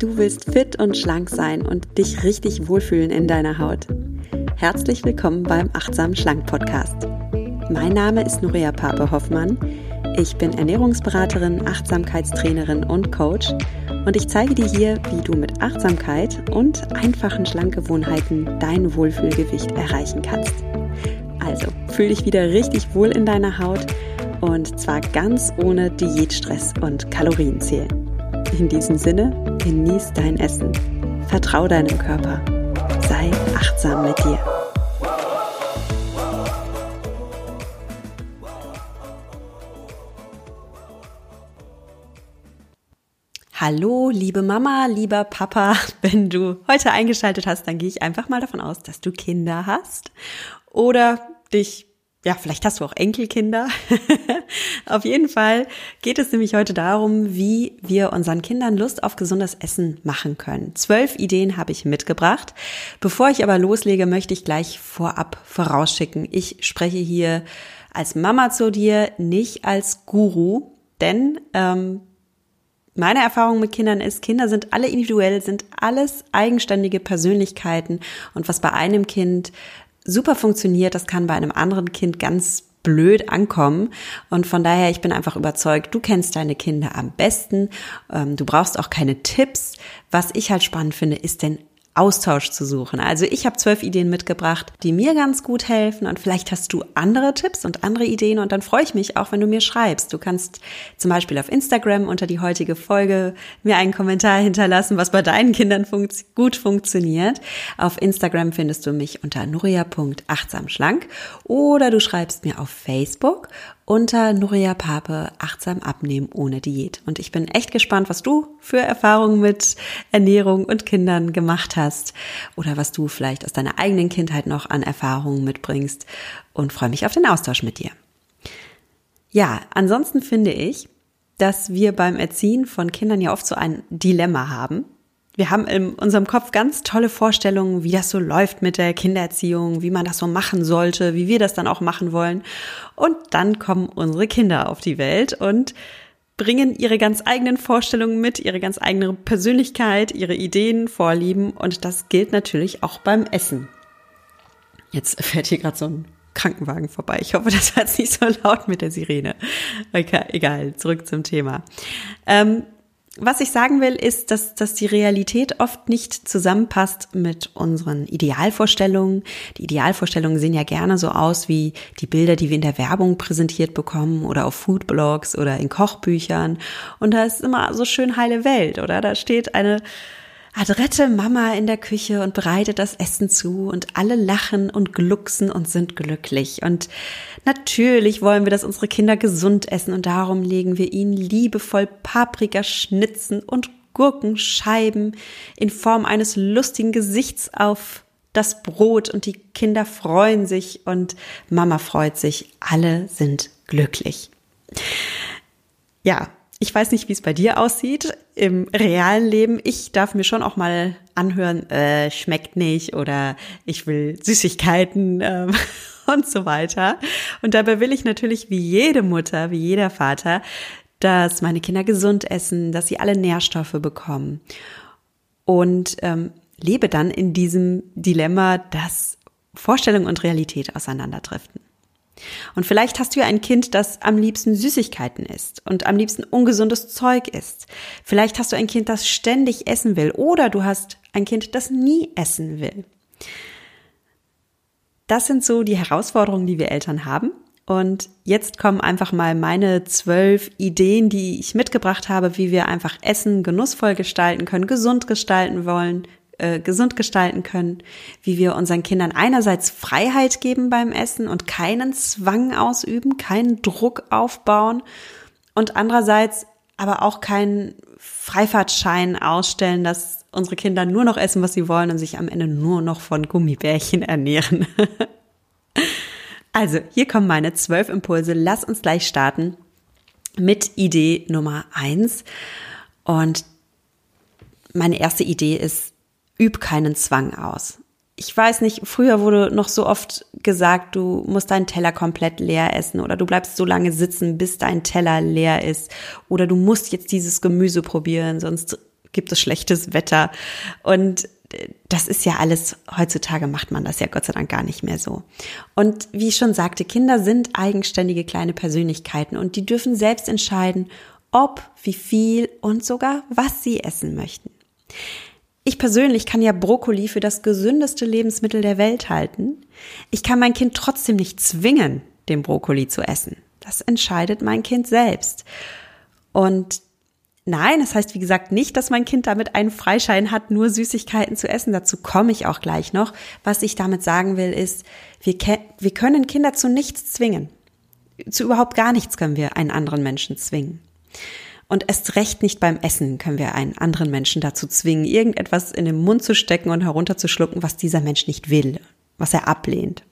Du willst fit und schlank sein und dich richtig wohlfühlen in deiner Haut. Herzlich willkommen beim Achtsam Schlank Podcast. Mein Name ist Nuria Pape Hoffmann. Ich bin Ernährungsberaterin, Achtsamkeitstrainerin und Coach und ich zeige dir hier, wie du mit Achtsamkeit und einfachen Schlankgewohnheiten dein Wohlfühlgewicht erreichen kannst. Also fühl dich wieder richtig wohl in deiner Haut und zwar ganz ohne Diätstress und Kalorienzählen. In diesem Sinne, genieß dein Essen. Vertrau deinem Körper. Sei achtsam mit dir. Hallo, liebe Mama, lieber Papa, wenn du heute eingeschaltet hast, dann gehe ich einfach mal davon aus, dass du Kinder hast oder dich ja, vielleicht hast du auch Enkelkinder. auf jeden Fall geht es nämlich heute darum, wie wir unseren Kindern Lust auf gesundes Essen machen können. Zwölf Ideen habe ich mitgebracht. Bevor ich aber loslege, möchte ich gleich vorab vorausschicken. Ich spreche hier als Mama zu dir, nicht als Guru, denn ähm, meine Erfahrung mit Kindern ist, Kinder sind alle individuell, sind alles eigenständige Persönlichkeiten und was bei einem Kind super funktioniert, das kann bei einem anderen Kind ganz blöd ankommen. Und von daher, ich bin einfach überzeugt, du kennst deine Kinder am besten. Ähm, du brauchst auch keine Tipps. Was ich halt spannend finde, ist denn Austausch zu suchen. Also ich habe zwölf Ideen mitgebracht, die mir ganz gut helfen und vielleicht hast du andere Tipps und andere Ideen und dann freue ich mich auch, wenn du mir schreibst. Du kannst zum Beispiel auf Instagram unter die heutige Folge mir einen Kommentar hinterlassen, was bei deinen Kindern funkt gut funktioniert. Auf Instagram findest du mich unter nuria.achtsamschlank oder du schreibst mir auf Facebook unter Nuria Pape achtsam abnehmen ohne Diät. Und ich bin echt gespannt, was du für Erfahrungen mit Ernährung und Kindern gemacht hast oder was du vielleicht aus deiner eigenen Kindheit noch an Erfahrungen mitbringst und freue mich auf den Austausch mit dir. Ja, ansonsten finde ich, dass wir beim Erziehen von Kindern ja oft so ein Dilemma haben. Wir haben in unserem Kopf ganz tolle Vorstellungen, wie das so läuft mit der Kindererziehung, wie man das so machen sollte, wie wir das dann auch machen wollen. Und dann kommen unsere Kinder auf die Welt und bringen ihre ganz eigenen Vorstellungen mit, ihre ganz eigene Persönlichkeit, ihre Ideen, Vorlieben und das gilt natürlich auch beim Essen. Jetzt fährt hier gerade so ein Krankenwagen vorbei. Ich hoffe, das war jetzt nicht so laut mit der Sirene. Okay, egal, zurück zum Thema. Ähm, was ich sagen will, ist, dass, dass die Realität oft nicht zusammenpasst mit unseren Idealvorstellungen. Die Idealvorstellungen sehen ja gerne so aus wie die Bilder, die wir in der Werbung präsentiert bekommen oder auf Foodblogs oder in Kochbüchern. Und da ist immer so schön heile Welt, oder? Da steht eine adrette Mama in der Küche und bereitet das Essen zu und alle lachen und glucksen und sind glücklich. Und natürlich wollen wir, dass unsere Kinder gesund essen und darum legen wir ihnen liebevoll Paprikaschnitzen und Gurkenscheiben in Form eines lustigen Gesichts auf das Brot und die Kinder freuen sich und Mama freut sich. Alle sind glücklich. Ja, ich weiß nicht, wie es bei dir aussieht im realen Leben. Ich darf mir schon auch mal anhören, äh, schmeckt nicht oder ich will Süßigkeiten äh, und so weiter. Und dabei will ich natürlich wie jede Mutter, wie jeder Vater, dass meine Kinder gesund essen, dass sie alle Nährstoffe bekommen. Und ähm, lebe dann in diesem Dilemma, dass Vorstellung und Realität auseinanderdriften. Und vielleicht hast du ja ein Kind, das am liebsten Süßigkeiten isst und am liebsten ungesundes Zeug isst. Vielleicht hast du ein Kind, das ständig essen will oder du hast ein Kind, das nie essen will. Das sind so die Herausforderungen, die wir Eltern haben. Und jetzt kommen einfach mal meine zwölf Ideen, die ich mitgebracht habe, wie wir einfach Essen genussvoll gestalten können, gesund gestalten wollen, äh, gesund gestalten können, wie wir unseren Kindern einerseits Freiheit geben beim Essen und keinen Zwang ausüben, keinen Druck aufbauen und andererseits aber auch keinen Freifahrtschein ausstellen, dass unsere Kinder nur noch essen, was sie wollen und sich am Ende nur noch von Gummibärchen ernähren. also, hier kommen meine zwölf Impulse. Lass uns gleich starten mit Idee Nummer eins. Und meine erste Idee ist, üb keinen Zwang aus. Ich weiß nicht, früher wurde noch so oft gesagt, du musst deinen Teller komplett leer essen oder du bleibst so lange sitzen, bis dein Teller leer ist oder du musst jetzt dieses Gemüse probieren, sonst gibt es schlechtes Wetter. Und das ist ja alles, heutzutage macht man das ja Gott sei Dank gar nicht mehr so. Und wie ich schon sagte, Kinder sind eigenständige kleine Persönlichkeiten und die dürfen selbst entscheiden, ob, wie viel und sogar was sie essen möchten. Ich persönlich kann ja Brokkoli für das gesündeste Lebensmittel der Welt halten. Ich kann mein Kind trotzdem nicht zwingen, den Brokkoli zu essen. Das entscheidet mein Kind selbst. Und Nein, das heißt, wie gesagt, nicht, dass mein Kind damit einen Freischein hat, nur Süßigkeiten zu essen. Dazu komme ich auch gleich noch. Was ich damit sagen will, ist, wir, wir können Kinder zu nichts zwingen. Zu überhaupt gar nichts können wir einen anderen Menschen zwingen. Und erst recht nicht beim Essen können wir einen anderen Menschen dazu zwingen, irgendetwas in den Mund zu stecken und herunterzuschlucken, was dieser Mensch nicht will, was er ablehnt.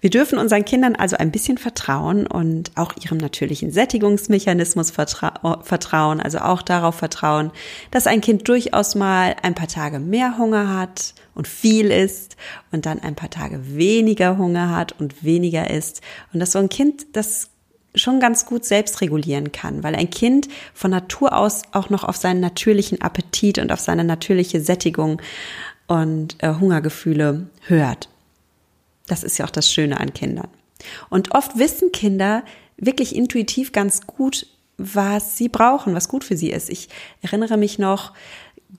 Wir dürfen unseren Kindern also ein bisschen vertrauen und auch ihrem natürlichen Sättigungsmechanismus vertra vertrauen, also auch darauf vertrauen, dass ein Kind durchaus mal ein paar Tage mehr Hunger hat und viel isst und dann ein paar Tage weniger Hunger hat und weniger isst und dass so ein Kind das schon ganz gut selbst regulieren kann, weil ein Kind von Natur aus auch noch auf seinen natürlichen Appetit und auf seine natürliche Sättigung und äh, Hungergefühle hört. Das ist ja auch das Schöne an Kindern. Und oft wissen Kinder wirklich intuitiv ganz gut, was sie brauchen, was gut für sie ist. Ich erinnere mich noch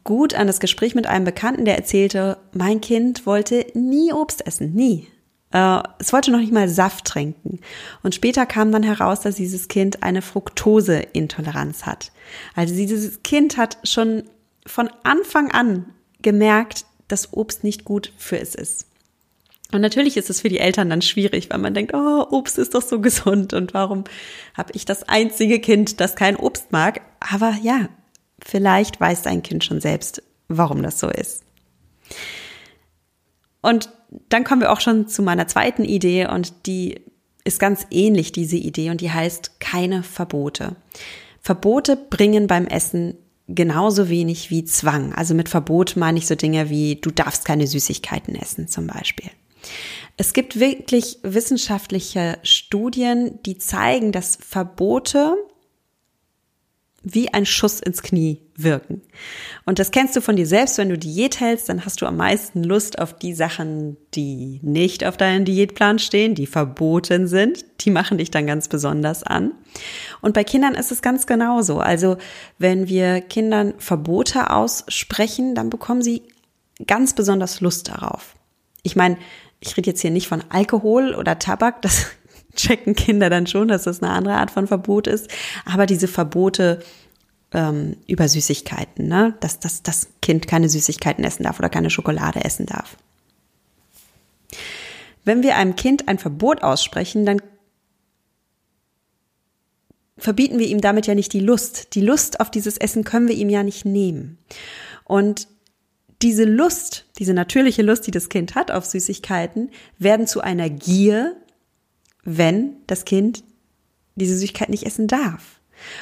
gut an das Gespräch mit einem Bekannten, der erzählte, mein Kind wollte nie Obst essen, nie. Äh, es wollte noch nicht mal Saft trinken. Und später kam dann heraus, dass dieses Kind eine Fructoseintoleranz hat. Also dieses Kind hat schon von Anfang an gemerkt, dass Obst nicht gut für es ist. Und natürlich ist es für die Eltern dann schwierig, weil man denkt, oh, Obst ist doch so gesund und warum habe ich das einzige Kind, das kein Obst mag? Aber ja, vielleicht weiß dein Kind schon selbst, warum das so ist. Und dann kommen wir auch schon zu meiner zweiten Idee und die ist ganz ähnlich, diese Idee, und die heißt keine Verbote. Verbote bringen beim Essen genauso wenig wie Zwang. Also mit Verbot meine ich so Dinge wie, du darfst keine Süßigkeiten essen zum Beispiel. Es gibt wirklich wissenschaftliche Studien, die zeigen, dass Verbote wie ein Schuss ins Knie wirken. Und das kennst du von dir selbst, wenn du Diät hältst, dann hast du am meisten Lust auf die Sachen, die nicht auf deinem Diätplan stehen, die verboten sind. Die machen dich dann ganz besonders an. Und bei Kindern ist es ganz genauso. Also wenn wir Kindern Verbote aussprechen, dann bekommen sie ganz besonders Lust darauf. Ich meine, ich rede jetzt hier nicht von Alkohol oder Tabak, das checken Kinder dann schon, dass das eine andere Art von Verbot ist, aber diese Verbote ähm, über Süßigkeiten, ne? dass, dass das Kind keine Süßigkeiten essen darf oder keine Schokolade essen darf. Wenn wir einem Kind ein Verbot aussprechen, dann verbieten wir ihm damit ja nicht die Lust. Die Lust auf dieses Essen können wir ihm ja nicht nehmen. Und diese Lust, diese natürliche Lust, die das Kind hat auf Süßigkeiten, werden zu einer Gier, wenn das Kind diese Süßigkeit nicht essen darf.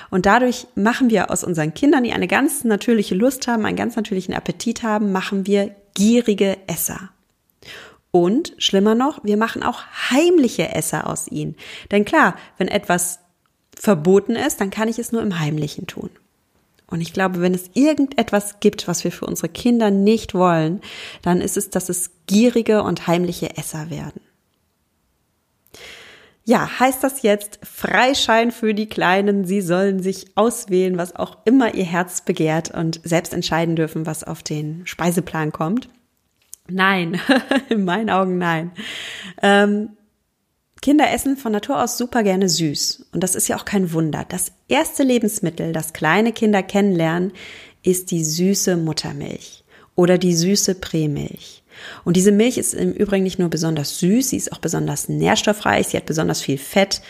Und dadurch machen wir aus unseren Kindern, die eine ganz natürliche Lust haben, einen ganz natürlichen Appetit haben, machen wir gierige Esser. Und schlimmer noch, wir machen auch heimliche Esser aus ihnen. Denn klar, wenn etwas verboten ist, dann kann ich es nur im Heimlichen tun. Und ich glaube, wenn es irgendetwas gibt, was wir für unsere Kinder nicht wollen, dann ist es, dass es gierige und heimliche Esser werden. Ja, heißt das jetzt Freischein für die Kleinen? Sie sollen sich auswählen, was auch immer ihr Herz begehrt und selbst entscheiden dürfen, was auf den Speiseplan kommt? Nein, in meinen Augen nein. Ähm, Kinder essen von Natur aus super gerne süß. Und das ist ja auch kein Wunder. Das erste Lebensmittel, das kleine Kinder kennenlernen, ist die süße Muttermilch oder die süße Prämilch. Und diese Milch ist im Übrigen nicht nur besonders süß, sie ist auch besonders nährstoffreich, sie hat besonders viel Fett.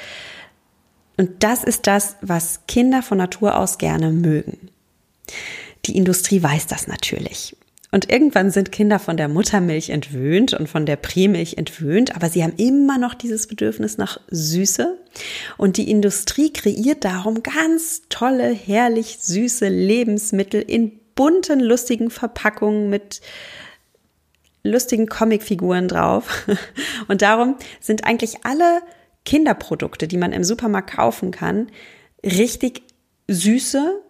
Und das ist das, was Kinder von Natur aus gerne mögen. Die Industrie weiß das natürlich. Und irgendwann sind Kinder von der Muttermilch entwöhnt und von der Prämilch entwöhnt, aber sie haben immer noch dieses Bedürfnis nach Süße. Und die Industrie kreiert darum ganz tolle, herrlich süße Lebensmittel in bunten, lustigen Verpackungen mit lustigen Comicfiguren drauf. Und darum sind eigentlich alle Kinderprodukte, die man im Supermarkt kaufen kann, richtig süße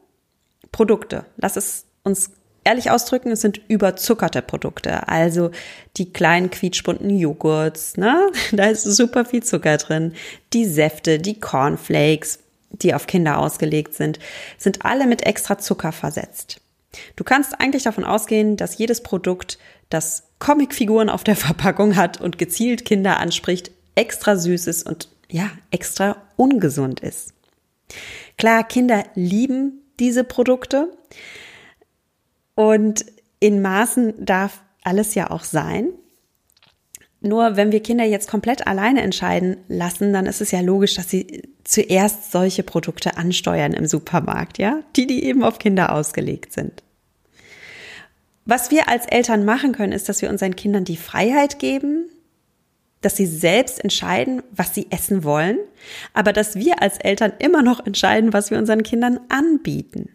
Produkte. Lass es uns ehrlich ausdrücken, es sind überzuckerte Produkte. Also die kleinen quietschbunten Joghurts, ne? Da ist super viel Zucker drin. Die Säfte, die Cornflakes, die auf Kinder ausgelegt sind, sind alle mit extra Zucker versetzt. Du kannst eigentlich davon ausgehen, dass jedes Produkt, das Comicfiguren auf der Verpackung hat und gezielt Kinder anspricht, extra süß ist und ja, extra ungesund ist. Klar, Kinder lieben diese Produkte, und in Maßen darf alles ja auch sein. Nur wenn wir Kinder jetzt komplett alleine entscheiden lassen, dann ist es ja logisch, dass sie zuerst solche Produkte ansteuern im Supermarkt, ja? Die, die eben auf Kinder ausgelegt sind. Was wir als Eltern machen können, ist, dass wir unseren Kindern die Freiheit geben, dass sie selbst entscheiden, was sie essen wollen, aber dass wir als Eltern immer noch entscheiden, was wir unseren Kindern anbieten.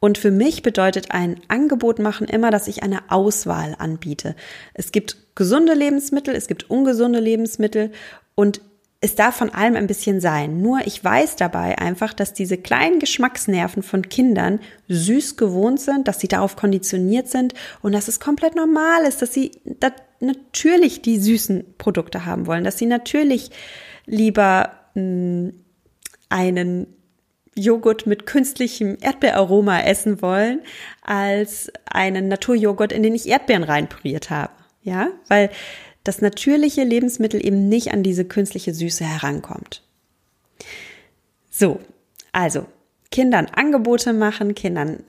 Und für mich bedeutet ein Angebot machen immer, dass ich eine Auswahl anbiete. Es gibt gesunde Lebensmittel, es gibt ungesunde Lebensmittel und es darf von allem ein bisschen sein. Nur ich weiß dabei einfach, dass diese kleinen Geschmacksnerven von Kindern süß gewohnt sind, dass sie darauf konditioniert sind und dass es komplett normal ist, dass sie dass natürlich die süßen Produkte haben wollen, dass sie natürlich lieber mh, hm, einen Joghurt mit künstlichem Erdbeeraroma essen wollen, als einen Naturjoghurt, in den ich Erdbeeren reinpüriert habe. Ja, weil das natürliche Lebensmittel eben nicht an diese künstliche Süße herankommt. So, also Kindern Angebote machen, Kindern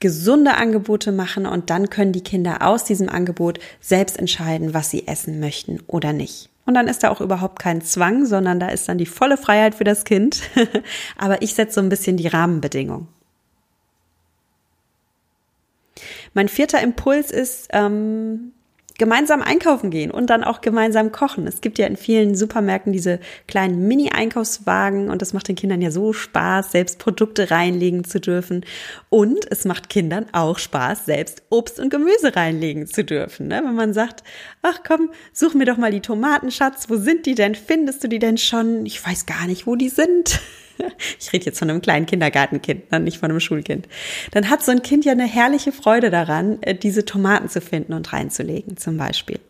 gesunde Angebote machen und dann können die Kinder aus diesem Angebot selbst entscheiden, was sie essen möchten oder nicht. Und dann ist da auch überhaupt kein Zwang, sondern da ist dann die volle Freiheit für das Kind. Aber ich setze so ein bisschen die Rahmenbedingungen. Mein vierter Impuls ist, ähm, gemeinsam einkaufen gehen und dann auch gemeinsam kochen. Es gibt ja in vielen Supermärkten diese kleinen Mini-Einkaufswagen und das macht den Kindern ja so Spaß, selbst Produkte reinlegen zu dürfen. Und es macht Kindern auch Spaß, selbst Obst und Gemüse reinlegen zu dürfen. Ne? Wenn man sagt, ach komm, such mir doch mal die Tomaten, Schatz, wo sind die denn? Findest du die denn schon? Ich weiß gar nicht, wo die sind. ich rede jetzt von einem kleinen Kindergartenkind, ne, nicht von einem Schulkind, dann hat so ein Kind ja eine herrliche Freude daran, äh, diese Tomaten zu finden und reinzulegen zum Beispiel.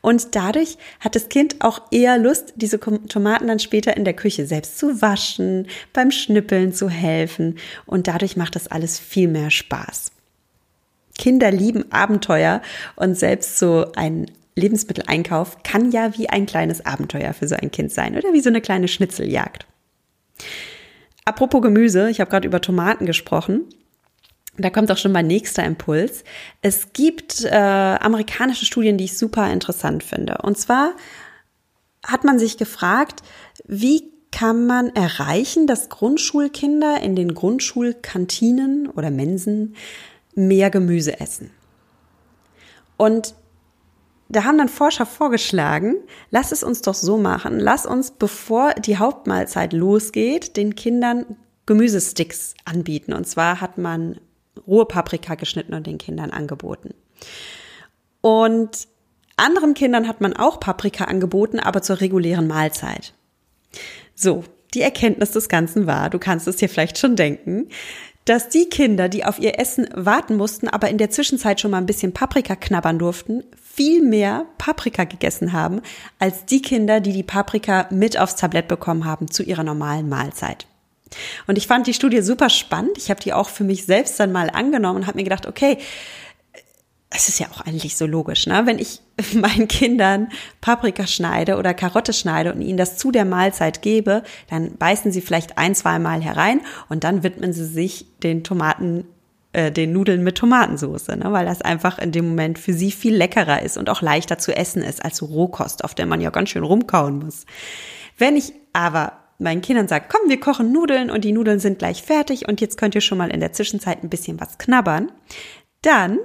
Und dadurch hat das Kind auch eher Lust, diese Tomaten dann später in der Küche selbst zu waschen, beim Schnippeln zu helfen. Und dadurch macht das alles viel mehr Spaß. Kinder lieben Abenteuer und selbst so ein Lebensmitteleinkauf kann ja wie ein kleines Abenteuer für so ein Kind sein oder wie so eine kleine Schnitzeljagd. Apropos Gemüse, ich habe gerade über Tomaten gesprochen. Da kommt auch schon mein nächster Impuls. Es gibt äh, amerikanische Studien, die ich super interessant finde. Und zwar hat man sich gefragt, wie kann man erreichen, dass Grundschulkinder in den Grundschulkantinen oder Mensen mehr Gemüse essen. Und da haben dann Forscher vorgeschlagen, lass es uns doch so machen, lass uns, bevor die Hauptmahlzeit losgeht, den Kindern Gemüsesticks anbieten. Und zwar hat man rohe Paprika geschnitten und den Kindern angeboten. Und anderen Kindern hat man auch Paprika angeboten, aber zur regulären Mahlzeit. So, die Erkenntnis des Ganzen war, du kannst es dir vielleicht schon denken, dass die Kinder, die auf ihr Essen warten mussten, aber in der Zwischenzeit schon mal ein bisschen Paprika knabbern durften, viel mehr Paprika gegessen haben, als die Kinder, die die Paprika mit aufs Tablett bekommen haben zu ihrer normalen Mahlzeit. Und ich fand die Studie super spannend. Ich habe die auch für mich selbst dann mal angenommen und habe mir gedacht, okay, es ist ja auch eigentlich so logisch, ne? Wenn ich meinen Kindern Paprika schneide oder Karotte schneide und ihnen das zu der Mahlzeit gebe, dann beißen sie vielleicht ein, zwei Mal herein und dann widmen sie sich den Tomaten, äh, den Nudeln mit Tomatensauce, ne? weil das einfach in dem Moment für sie viel leckerer ist und auch leichter zu essen ist als Rohkost, auf der man ja ganz schön rumkauen muss. Wenn ich aber meinen Kindern sage, komm, wir kochen Nudeln und die Nudeln sind gleich fertig und jetzt könnt ihr schon mal in der Zwischenzeit ein bisschen was knabbern, dann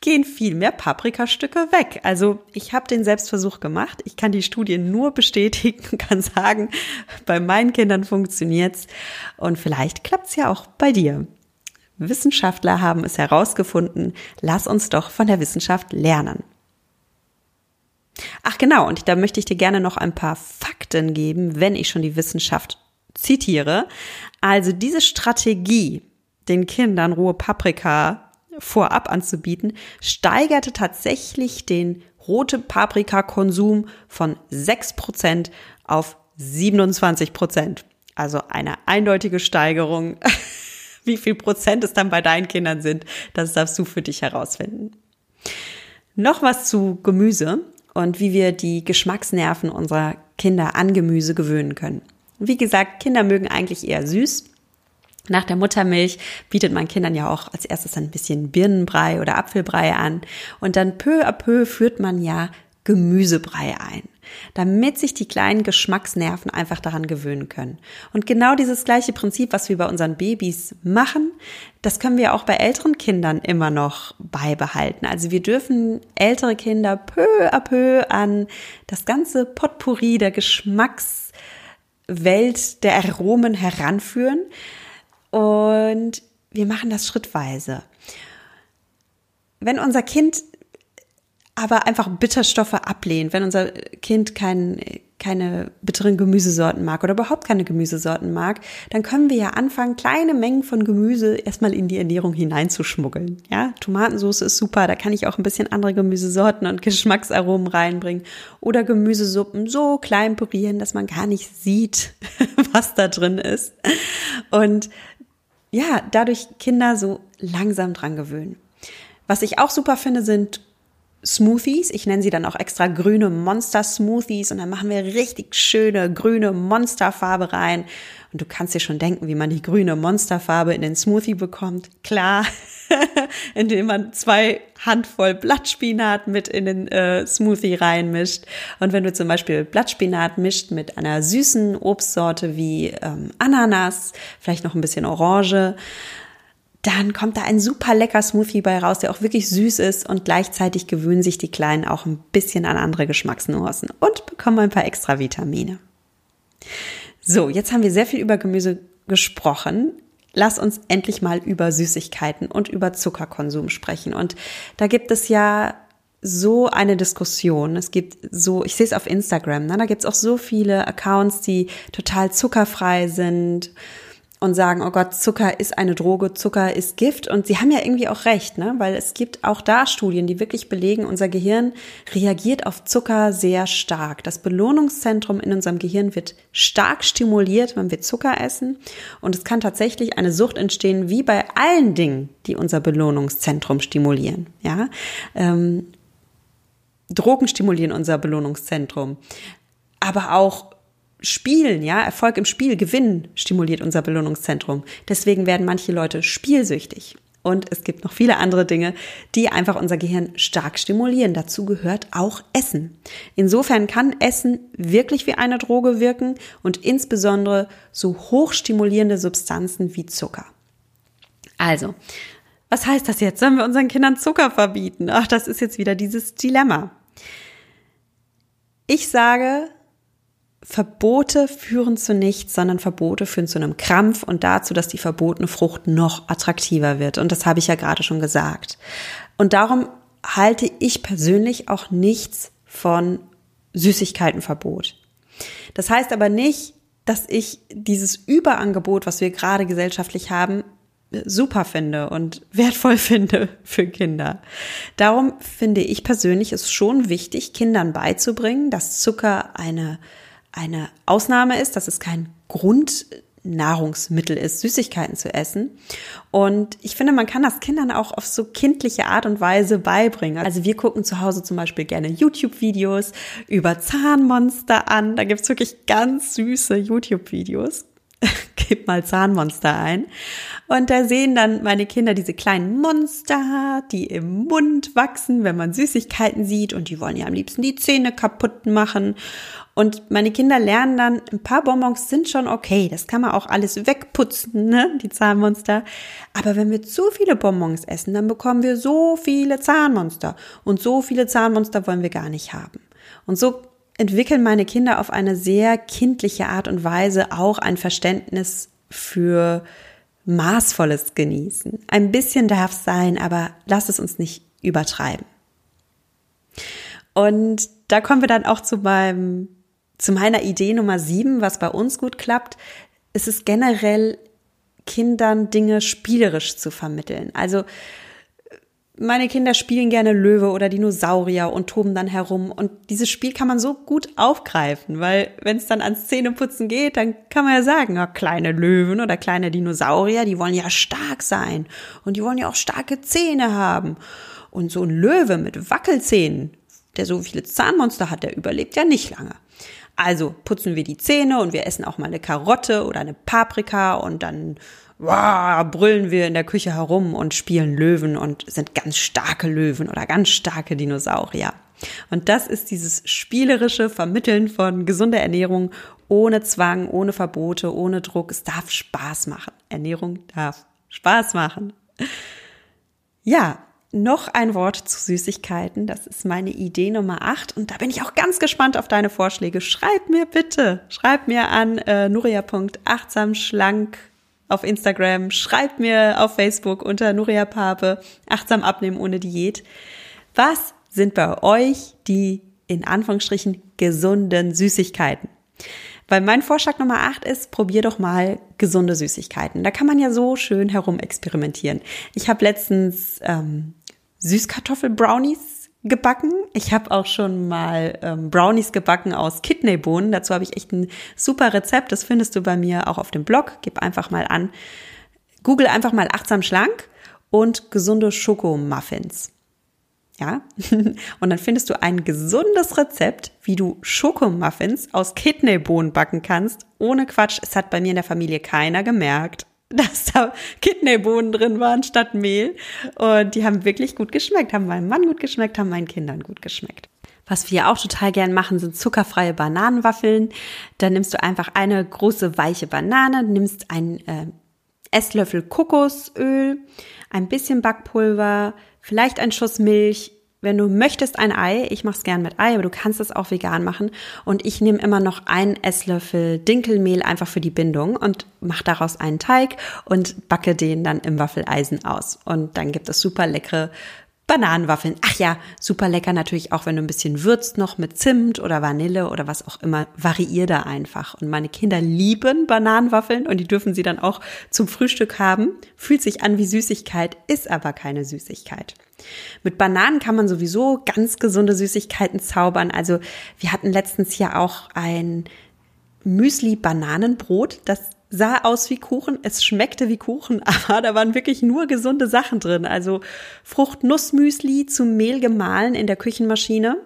gehen viel mehr Paprikastücke weg. Also ich habe den Selbstversuch gemacht. Ich kann die Studie nur bestätigen und kann sagen, bei meinen Kindern funktioniert's und vielleicht klappt's ja auch bei dir. Wissenschaftler haben es herausgefunden. Lass uns doch von der Wissenschaft lernen. Ach genau, und da möchte ich dir gerne noch ein paar Fakten geben, wenn ich schon die Wissenschaft zitiere. Also diese Strategie, den Kindern rohe Paprika vorab anzubieten, steigerte tatsächlich den rote Paprika-Konsum von 6% auf 27%. Also eine eindeutige Steigerung. Wie viel Prozent es dann bei deinen Kindern sind, das darfst du für dich herausfinden. Noch was zu Gemüse und wie wir die Geschmacksnerven unserer Kinder an Gemüse gewöhnen können. Wie gesagt, Kinder mögen eigentlich eher süß. Nach der Muttermilch bietet man Kindern ja auch als erstes ein bisschen Birnenbrei oder Apfelbrei an und dann peu à peu führt man ja Gemüsebrei ein, damit sich die kleinen Geschmacksnerven einfach daran gewöhnen können. Und genau dieses gleiche Prinzip, was wir bei unseren Babys machen, das können wir auch bei älteren Kindern immer noch beibehalten. Also wir dürfen ältere Kinder peu à peu an das ganze Potpourri der Geschmackswelt der Aromen heranführen. Und wir machen das schrittweise. Wenn unser Kind aber einfach Bitterstoffe ablehnt, wenn unser Kind kein, keine bitteren Gemüsesorten mag oder überhaupt keine Gemüsesorten mag, dann können wir ja anfangen, kleine Mengen von Gemüse erstmal in die Ernährung hineinzuschmuggeln. Ja, Tomatensauce ist super, da kann ich auch ein bisschen andere Gemüsesorten und Geschmacksaromen reinbringen oder Gemüsesuppen so klein pürieren, dass man gar nicht sieht, was da drin ist. Und ja, dadurch Kinder so langsam dran gewöhnen. Was ich auch super finde, sind Smoothies. Ich nenne sie dann auch extra grüne Monster Smoothies und dann machen wir richtig schöne grüne Monsterfarbe rein. Und du kannst dir schon denken, wie man die grüne Monsterfarbe in den Smoothie bekommt. Klar, indem man zwei Handvoll Blattspinat mit in den äh, Smoothie reinmischt. Und wenn du zum Beispiel Blattspinat mischt mit einer süßen Obstsorte wie ähm, Ananas, vielleicht noch ein bisschen Orange, dann kommt da ein super lecker Smoothie bei raus, der auch wirklich süß ist und gleichzeitig gewöhnen sich die Kleinen auch ein bisschen an andere Geschmacksnuancen und bekommen ein paar extra Vitamine. So, jetzt haben wir sehr viel über Gemüse gesprochen. Lass uns endlich mal über Süßigkeiten und über Zuckerkonsum sprechen. Und da gibt es ja so eine Diskussion. Es gibt so, ich sehe es auf Instagram, ne? da gibt es auch so viele Accounts, die total zuckerfrei sind und sagen, oh Gott, Zucker ist eine Droge, Zucker ist Gift. Und sie haben ja irgendwie auch recht, ne? weil es gibt auch da Studien, die wirklich belegen, unser Gehirn reagiert auf Zucker sehr stark. Das Belohnungszentrum in unserem Gehirn wird stark stimuliert, wenn wir Zucker essen. Und es kann tatsächlich eine Sucht entstehen, wie bei allen Dingen, die unser Belohnungszentrum stimulieren. Ja, ähm, Drogen stimulieren unser Belohnungszentrum. Aber auch Spielen, ja, Erfolg im Spiel, Gewinnen stimuliert unser Belohnungszentrum. Deswegen werden manche Leute spielsüchtig. Und es gibt noch viele andere Dinge, die einfach unser Gehirn stark stimulieren. Dazu gehört auch Essen. Insofern kann Essen wirklich wie eine Droge wirken und insbesondere so hochstimulierende Substanzen wie Zucker. Also, was heißt das jetzt? Sollen wir unseren Kindern Zucker verbieten? Ach, das ist jetzt wieder dieses Dilemma. Ich sage, Verbote führen zu nichts, sondern Verbote führen zu einem Krampf und dazu, dass die verbotene Frucht noch attraktiver wird. Und das habe ich ja gerade schon gesagt. Und darum halte ich persönlich auch nichts von Süßigkeitenverbot. Das heißt aber nicht, dass ich dieses Überangebot, was wir gerade gesellschaftlich haben, super finde und wertvoll finde für Kinder. Darum finde ich persönlich es schon wichtig, Kindern beizubringen, dass Zucker eine eine Ausnahme ist, dass es kein Grundnahrungsmittel ist, Süßigkeiten zu essen. Und ich finde, man kann das Kindern auch auf so kindliche Art und Weise beibringen. Also wir gucken zu Hause zum Beispiel gerne YouTube-Videos über Zahnmonster an. Da gibt's wirklich ganz süße YouTube-Videos. Gib mal Zahnmonster ein. Und da sehen dann meine Kinder diese kleinen Monster, die im Mund wachsen, wenn man Süßigkeiten sieht. Und die wollen ja am liebsten die Zähne kaputt machen. Und meine Kinder lernen dann, ein paar Bonbons sind schon okay, das kann man auch alles wegputzen, ne, die Zahnmonster. Aber wenn wir zu viele Bonbons essen, dann bekommen wir so viele Zahnmonster. Und so viele Zahnmonster wollen wir gar nicht haben. Und so entwickeln meine Kinder auf eine sehr kindliche Art und Weise auch ein Verständnis für maßvolles Genießen. Ein bisschen darf es sein, aber lass es uns nicht übertreiben. Und da kommen wir dann auch zu meinem zu meiner Idee Nummer sieben, was bei uns gut klappt. ist es generell Kindern Dinge spielerisch zu vermitteln. Also meine Kinder spielen gerne Löwe oder Dinosaurier und toben dann herum. Und dieses Spiel kann man so gut aufgreifen, weil wenn es dann ans Zähneputzen geht, dann kann man ja sagen, ja, kleine Löwen oder kleine Dinosaurier, die wollen ja stark sein und die wollen ja auch starke Zähne haben. Und so ein Löwe mit Wackelzähnen, der so viele Zahnmonster hat, der überlebt ja nicht lange. Also putzen wir die Zähne und wir essen auch mal eine Karotte oder eine Paprika und dann wow, brüllen wir in der Küche herum und spielen Löwen und sind ganz starke Löwen oder ganz starke Dinosaurier. Und das ist dieses spielerische Vermitteln von gesunder Ernährung ohne Zwang, ohne Verbote, ohne Druck. Es darf Spaß machen. Ernährung darf Spaß machen. Ja, noch ein Wort zu Süßigkeiten. Das ist meine Idee Nummer 8. Und da bin ich auch ganz gespannt auf deine Vorschläge. Schreib mir bitte, schreib mir an äh, nuria.achtsamschlank auf Instagram, schreibt mir auf Facebook unter Nuria Pape, achtsam abnehmen ohne Diät. Was sind bei euch die in Anführungsstrichen gesunden Süßigkeiten? Weil mein Vorschlag Nummer 8 ist, probier doch mal gesunde Süßigkeiten. Da kann man ja so schön herum experimentieren. Ich habe letztens ähm, Süßkartoffel-Brownies gebacken. Ich habe auch schon mal ähm, Brownies gebacken aus Kidneybohnen. Dazu habe ich echt ein super Rezept. Das findest du bei mir auch auf dem Blog. Gib einfach mal an. Google einfach mal achtsam schlank und gesunde Schokomuffins. Ja, und dann findest du ein gesundes Rezept, wie du Schokomuffins aus Kidneybohnen backen kannst. Ohne Quatsch. Es hat bei mir in der Familie keiner gemerkt. dass da Kidneybohnen drin waren statt Mehl. Und die haben wirklich gut geschmeckt, haben meinem Mann gut geschmeckt, haben meinen Kindern gut geschmeckt. Was wir auch total gern machen, sind zuckerfreie Bananenwaffeln. Da nimmst du einfach eine große weiche Banane, nimmst einen äh, Esslöffel Kokosöl, ein bisschen Backpulver, vielleicht ein Schuss Milch, wenn du möchtest, ein Ei. Ich mache es gern mit Ei, aber du kannst es auch vegan machen. Und ich nehme immer noch einen Esslöffel Dinkelmehl einfach für die Bindung und mache daraus einen Teig und backe den dann im Waffeleisen aus. Und dann gibt es super leckere Bananenwaffeln. Ach ja, super lecker natürlich auch, wenn du ein bisschen würzt noch mit Zimt oder Vanille oder was auch immer. Variier da einfach. Und meine Kinder lieben Bananenwaffeln und die dürfen sie dann auch zum Frühstück haben. Fühlt sich an wie Süßigkeit, ist aber keine Süßigkeit. Mit Bananen kann man sowieso ganz gesunde Süßigkeiten zaubern. Also wir hatten letztens ja auch ein Müsli-Bananenbrot. Das sah aus wie Kuchen, es schmeckte wie Kuchen, aber da waren wirklich nur gesunde Sachen drin. Also Frucht-Nuss-Müsli zum Mehl gemahlen in der Küchenmaschine.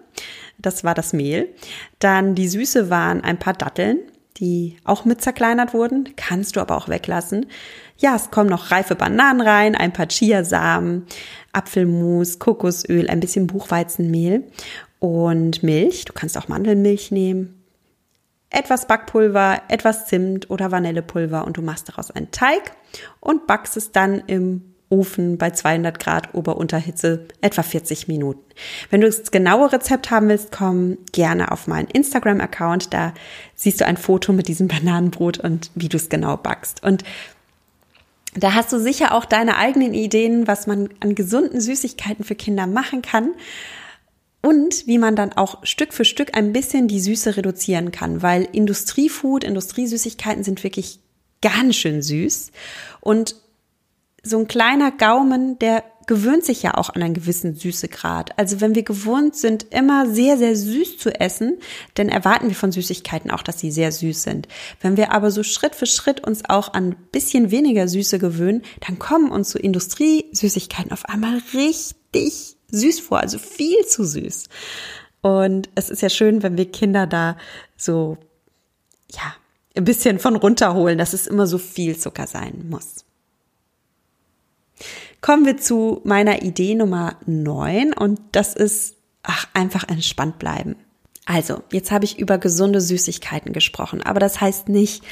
Das war das Mehl. Dann die Süße waren ein paar Datteln, die auch mit zerkleinert wurden. Kannst du aber auch weglassen. Ja, es kommen noch reife Bananen rein, ein paar Chiasamen, Apfelmus, Kokosöl, ein bisschen Buchweizenmehl und Milch. Du kannst auch Mandelmilch nehmen. Etwas Backpulver, etwas Zimt oder Vanillepulver und du machst daraus einen Teig und backst es dann im Ofen bei 200 Grad Ober-Unterhitze etwa 40 Minuten. Wenn du das genaue Rezept haben willst, komm gerne auf meinen Instagram-Account. Da siehst du ein Foto mit diesem Bananenbrot und wie du es genau backst. Und da hast du sicher auch deine eigenen Ideen, was man an gesunden Süßigkeiten für Kinder machen kann und wie man dann auch Stück für Stück ein bisschen die Süße reduzieren kann, weil Industriefood, Industriesüßigkeiten sind wirklich ganz schön süß und so ein kleiner Gaumen, der gewöhnt sich ja auch an einen gewissen Süßegrad. Also wenn wir gewohnt sind, immer sehr, sehr süß zu essen, dann erwarten wir von Süßigkeiten auch, dass sie sehr süß sind. Wenn wir aber so Schritt für Schritt uns auch an ein bisschen weniger Süße gewöhnen, dann kommen uns so Industriesüßigkeiten auf einmal richtig süß vor, also viel zu süß. Und es ist ja schön, wenn wir Kinder da so, ja, ein bisschen von runterholen, dass es immer so viel Zucker sein muss. Kommen wir zu meiner Idee Nummer 9 und das ist, ach, einfach entspannt bleiben. Also, jetzt habe ich über gesunde Süßigkeiten gesprochen, aber das heißt nicht,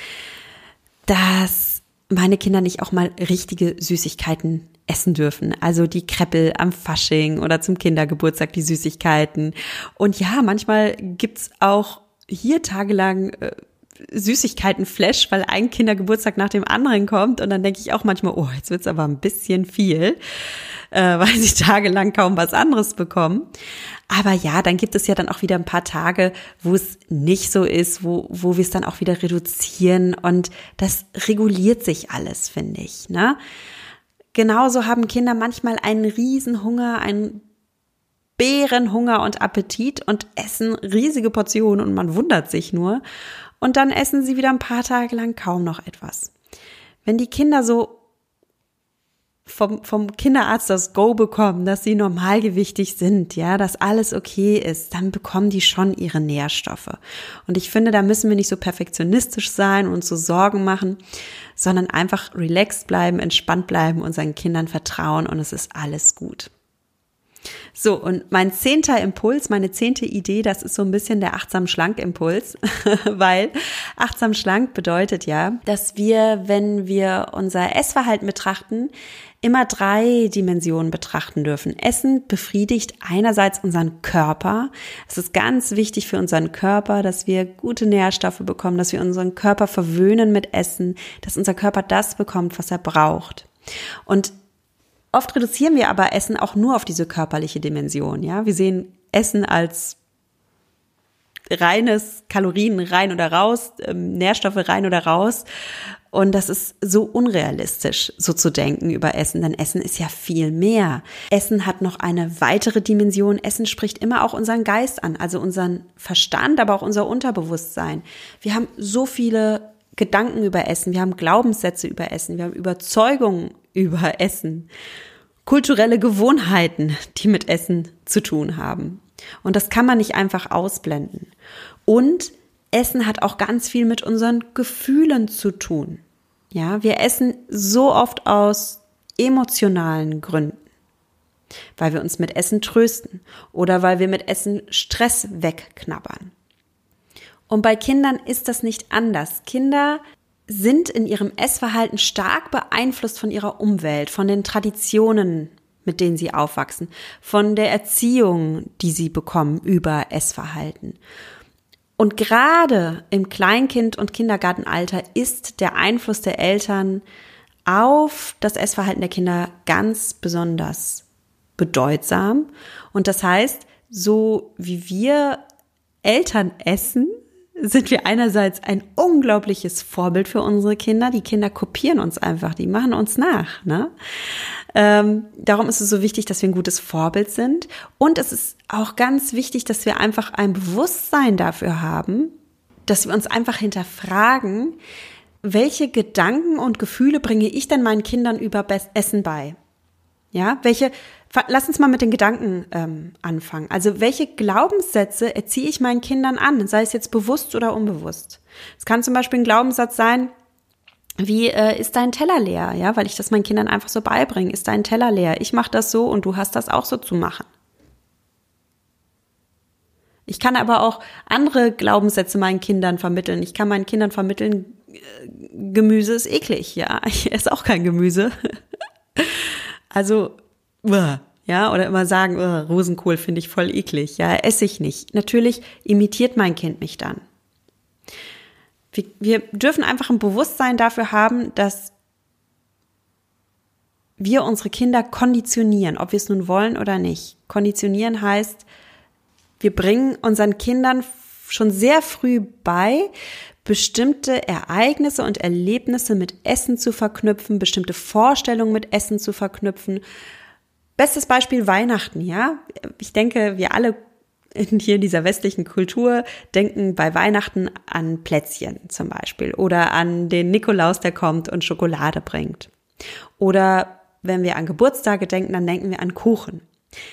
dass meine Kinder nicht auch mal richtige Süßigkeiten essen dürfen. Also die Kreppel am Fasching oder zum Kindergeburtstag die Süßigkeiten. Und ja, manchmal gibt's auch hier tagelang äh, Süßigkeiten-Flash, weil ein Kindergeburtstag nach dem anderen kommt. Und dann denke ich auch manchmal, oh, jetzt wird's aber ein bisschen viel, äh, weil sie tagelang kaum was anderes bekommen. Aber ja, dann gibt es ja dann auch wieder ein paar Tage, wo es nicht so ist, wo, wo wir es dann auch wieder reduzieren. Und das reguliert sich alles, finde ich. Ne? Genauso haben Kinder manchmal einen Riesenhunger, einen Bärenhunger und Appetit und essen riesige Portionen und man wundert sich nur. Und dann essen sie wieder ein paar Tage lang kaum noch etwas. Wenn die Kinder so vom, vom Kinderarzt das Go bekommen, dass sie normalgewichtig sind, ja, dass alles okay ist, dann bekommen die schon ihre Nährstoffe. Und ich finde, da müssen wir nicht so perfektionistisch sein und so Sorgen machen, sondern einfach relaxed bleiben, entspannt bleiben, unseren Kindern vertrauen und es ist alles gut. So, und mein zehnter Impuls, meine zehnte Idee, das ist so ein bisschen der achtsam schlank Impuls, weil achtsam schlank bedeutet ja, dass wir, wenn wir unser Essverhalten betrachten, immer drei Dimensionen betrachten dürfen. Essen befriedigt einerseits unseren Körper. Es ist ganz wichtig für unseren Körper, dass wir gute Nährstoffe bekommen, dass wir unseren Körper verwöhnen mit Essen, dass unser Körper das bekommt, was er braucht. Und Oft reduzieren wir aber Essen auch nur auf diese körperliche Dimension. Ja, wir sehen Essen als reines Kalorien rein oder raus, ähm, Nährstoffe rein oder raus. Und das ist so unrealistisch, so zu denken über Essen, denn Essen ist ja viel mehr. Essen hat noch eine weitere Dimension. Essen spricht immer auch unseren Geist an, also unseren Verstand, aber auch unser Unterbewusstsein. Wir haben so viele Gedanken über Essen, wir haben Glaubenssätze über Essen, wir haben Überzeugungen über Essen. Kulturelle Gewohnheiten, die mit Essen zu tun haben. Und das kann man nicht einfach ausblenden. Und Essen hat auch ganz viel mit unseren Gefühlen zu tun. Ja, wir essen so oft aus emotionalen Gründen. Weil wir uns mit Essen trösten oder weil wir mit Essen Stress wegknabbern. Und bei Kindern ist das nicht anders. Kinder sind in ihrem Essverhalten stark beeinflusst von ihrer Umwelt, von den Traditionen, mit denen sie aufwachsen, von der Erziehung, die sie bekommen über Essverhalten. Und gerade im Kleinkind- und Kindergartenalter ist der Einfluss der Eltern auf das Essverhalten der Kinder ganz besonders bedeutsam. Und das heißt, so wie wir Eltern essen, sind wir einerseits ein unglaubliches Vorbild für unsere Kinder. Die Kinder kopieren uns einfach, die machen uns nach. Ne? Ähm, darum ist es so wichtig, dass wir ein gutes Vorbild sind. Und es ist auch ganz wichtig, dass wir einfach ein Bewusstsein dafür haben, dass wir uns einfach hinterfragen, welche Gedanken und Gefühle bringe ich denn meinen Kindern über Essen bei? Ja, welche Lass uns mal mit den Gedanken ähm, anfangen. Also welche Glaubenssätze erziehe ich meinen Kindern an, sei es jetzt bewusst oder unbewusst? Es kann zum Beispiel ein Glaubenssatz sein, wie äh, ist dein Teller leer? Ja, weil ich das meinen Kindern einfach so beibringe. Ist dein Teller leer? Ich mache das so und du hast das auch so zu machen. Ich kann aber auch andere Glaubenssätze meinen Kindern vermitteln. Ich kann meinen Kindern vermitteln, äh, Gemüse ist eklig. Ja, ich esse auch kein Gemüse. Also ja, oder immer sagen, Rosenkohl finde ich voll eklig, ja, esse ich nicht. Natürlich imitiert mein Kind mich dann. Wir, wir dürfen einfach ein Bewusstsein dafür haben, dass wir unsere Kinder konditionieren, ob wir es nun wollen oder nicht. Konditionieren heißt, wir bringen unseren Kindern schon sehr früh bei, bestimmte Ereignisse und Erlebnisse mit Essen zu verknüpfen, bestimmte Vorstellungen mit Essen zu verknüpfen Bestes Beispiel Weihnachten, ja. Ich denke, wir alle in hier in dieser westlichen Kultur denken bei Weihnachten an Plätzchen zum Beispiel oder an den Nikolaus, der kommt und Schokolade bringt. Oder wenn wir an Geburtstage denken, dann denken wir an Kuchen.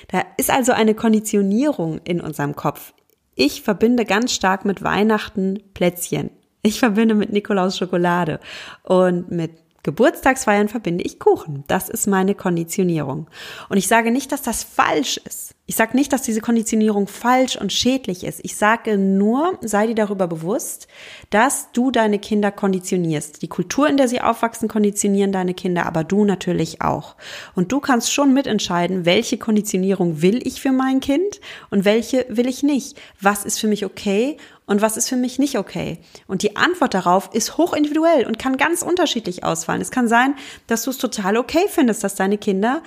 Da ist also eine Konditionierung in unserem Kopf. Ich verbinde ganz stark mit Weihnachten Plätzchen. Ich verbinde mit Nikolaus Schokolade und mit Geburtstagsfeiern verbinde ich Kuchen. Das ist meine Konditionierung. Und ich sage nicht, dass das falsch ist. Ich sage nicht, dass diese Konditionierung falsch und schädlich ist. Ich sage nur, sei dir darüber bewusst, dass du deine Kinder konditionierst. Die Kultur, in der sie aufwachsen, konditionieren deine Kinder, aber du natürlich auch. Und du kannst schon mitentscheiden, welche Konditionierung will ich für mein Kind und welche will ich nicht. Was ist für mich okay und was ist für mich nicht okay? Und die Antwort darauf ist hochindividuell und kann ganz unterschiedlich ausfallen. Es kann sein, dass du es total okay findest, dass deine Kinder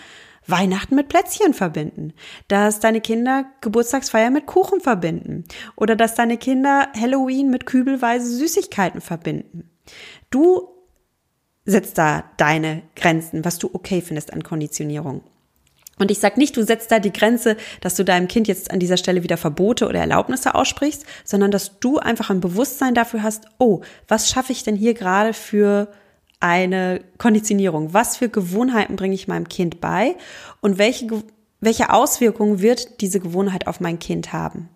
Weihnachten mit Plätzchen verbinden, dass deine Kinder Geburtstagsfeier mit Kuchen verbinden oder dass deine Kinder Halloween mit kübelweise Süßigkeiten verbinden. Du setzt da deine Grenzen, was du okay findest an Konditionierung. Und ich sag nicht, du setzt da die Grenze, dass du deinem Kind jetzt an dieser Stelle wieder Verbote oder Erlaubnisse aussprichst, sondern dass du einfach ein Bewusstsein dafür hast, oh, was schaffe ich denn hier gerade für eine Konditionierung? Was für Gewohnheiten bringe ich meinem Kind bei? Und welche, welche Auswirkungen wird diese Gewohnheit auf mein Kind haben?